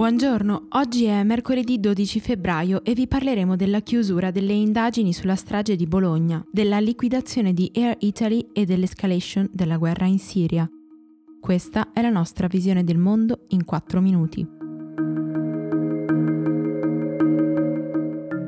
Buongiorno, oggi è mercoledì 12 febbraio e vi parleremo della chiusura delle indagini sulla strage di Bologna, della liquidazione di Air Italy e dell'escalation della guerra in Siria. Questa è la nostra visione del mondo in 4 minuti.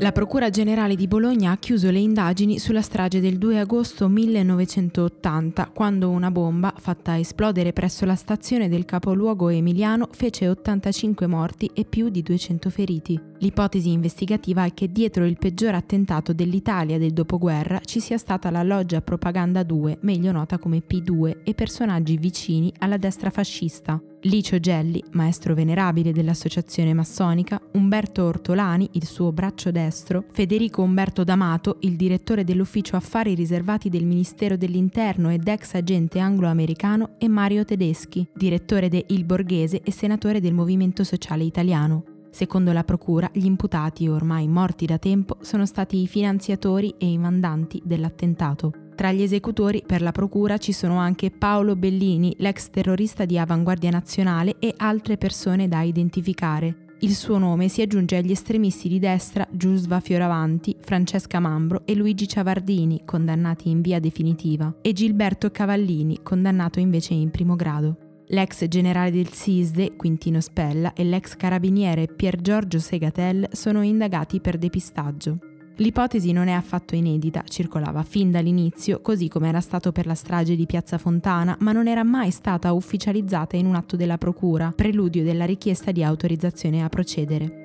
La Procura Generale di Bologna ha chiuso le indagini sulla strage del 2 agosto 1980, quando una bomba, fatta esplodere presso la stazione del capoluogo emiliano, fece 85 morti e più di 200 feriti. L'ipotesi investigativa è che dietro il peggior attentato dell'Italia del dopoguerra ci sia stata la loggia Propaganda 2, meglio nota come P2, e personaggi vicini alla destra fascista. Licio Gelli, maestro venerabile dell'associazione massonica, Umberto Ortolani, il suo braccio destro, Federico Umberto D'Amato, il direttore dell'ufficio affari riservati del Ministero dell'Interno ed ex agente anglo-americano, e Mario Tedeschi, direttore de Il Borghese e senatore del Movimento Sociale Italiano. Secondo la Procura, gli imputati, ormai morti da tempo, sono stati i finanziatori e i mandanti dell'attentato. Tra gli esecutori per la procura ci sono anche Paolo Bellini, l'ex terrorista di Avanguardia Nazionale e altre persone da identificare. Il suo nome si aggiunge agli estremisti di destra Giusva Fioravanti, Francesca Mambro e Luigi Ciavardini, condannati in via definitiva, e Gilberto Cavallini, condannato invece in primo grado. L'ex generale del SISDE, Quintino Spella, e l'ex carabiniere Pier Giorgio Segatel sono indagati per depistaggio. L'ipotesi non è affatto inedita, circolava fin dall'inizio, così come era stato per la strage di Piazza Fontana, ma non era mai stata ufficializzata in un atto della Procura, preludio della richiesta di autorizzazione a procedere.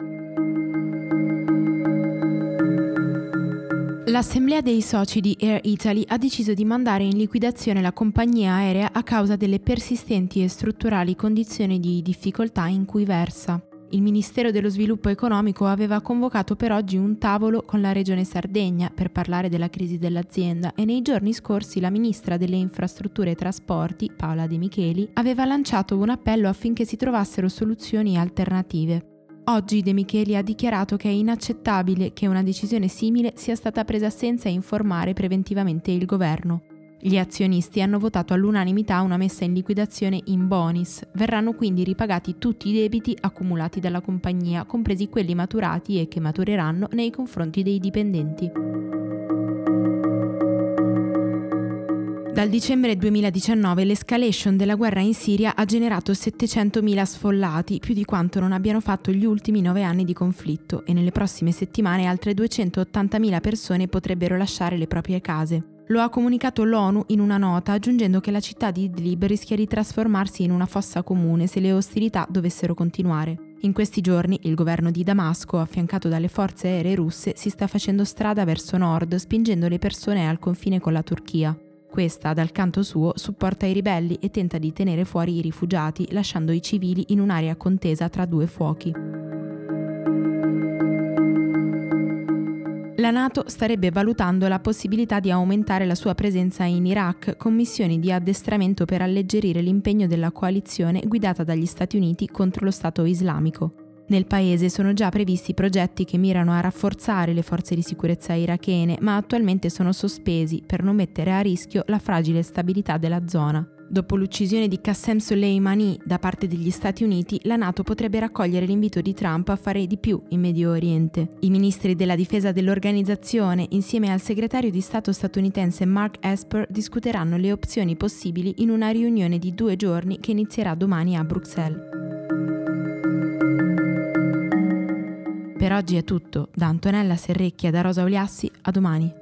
L'assemblea dei soci di Air Italy ha deciso di mandare in liquidazione la compagnia aerea a causa delle persistenti e strutturali condizioni di difficoltà in cui versa. Il Ministero dello Sviluppo Economico aveva convocato per oggi un tavolo con la Regione Sardegna per parlare della crisi dell'azienda e nei giorni scorsi la Ministra delle Infrastrutture e Trasporti, Paola De Micheli, aveva lanciato un appello affinché si trovassero soluzioni alternative. Oggi De Micheli ha dichiarato che è inaccettabile che una decisione simile sia stata presa senza informare preventivamente il governo. Gli azionisti hanno votato all'unanimità una messa in liquidazione in bonis. Verranno quindi ripagati tutti i debiti accumulati dalla compagnia, compresi quelli maturati e che matureranno nei confronti dei dipendenti. Dal dicembre 2019 l'escalation della guerra in Siria ha generato 700.000 sfollati, più di quanto non abbiano fatto gli ultimi nove anni di conflitto, e nelle prossime settimane altre 280.000 persone potrebbero lasciare le proprie case. Lo ha comunicato l'ONU in una nota aggiungendo che la città di Idlib rischia di trasformarsi in una fossa comune se le ostilità dovessero continuare. In questi giorni il governo di Damasco, affiancato dalle forze aeree russe, si sta facendo strada verso nord, spingendo le persone al confine con la Turchia. Questa, dal canto suo, supporta i ribelli e tenta di tenere fuori i rifugiati, lasciando i civili in un'area contesa tra due fuochi. La Nato starebbe valutando la possibilità di aumentare la sua presenza in Iraq con missioni di addestramento per alleggerire l'impegno della coalizione guidata dagli Stati Uniti contro lo Stato islamico. Nel paese sono già previsti progetti che mirano a rafforzare le forze di sicurezza irachene, ma attualmente sono sospesi per non mettere a rischio la fragile stabilità della zona. Dopo l'uccisione di Qassem Soleimani da parte degli Stati Uniti, la Nato potrebbe raccogliere l'invito di Trump a fare di più in Medio Oriente. I ministri della difesa dell'organizzazione, insieme al segretario di Stato statunitense Mark Esper, discuteranno le opzioni possibili in una riunione di due giorni che inizierà domani a Bruxelles. Per oggi è tutto, da Antonella Serrecchia e da Rosa Oliassi, a domani.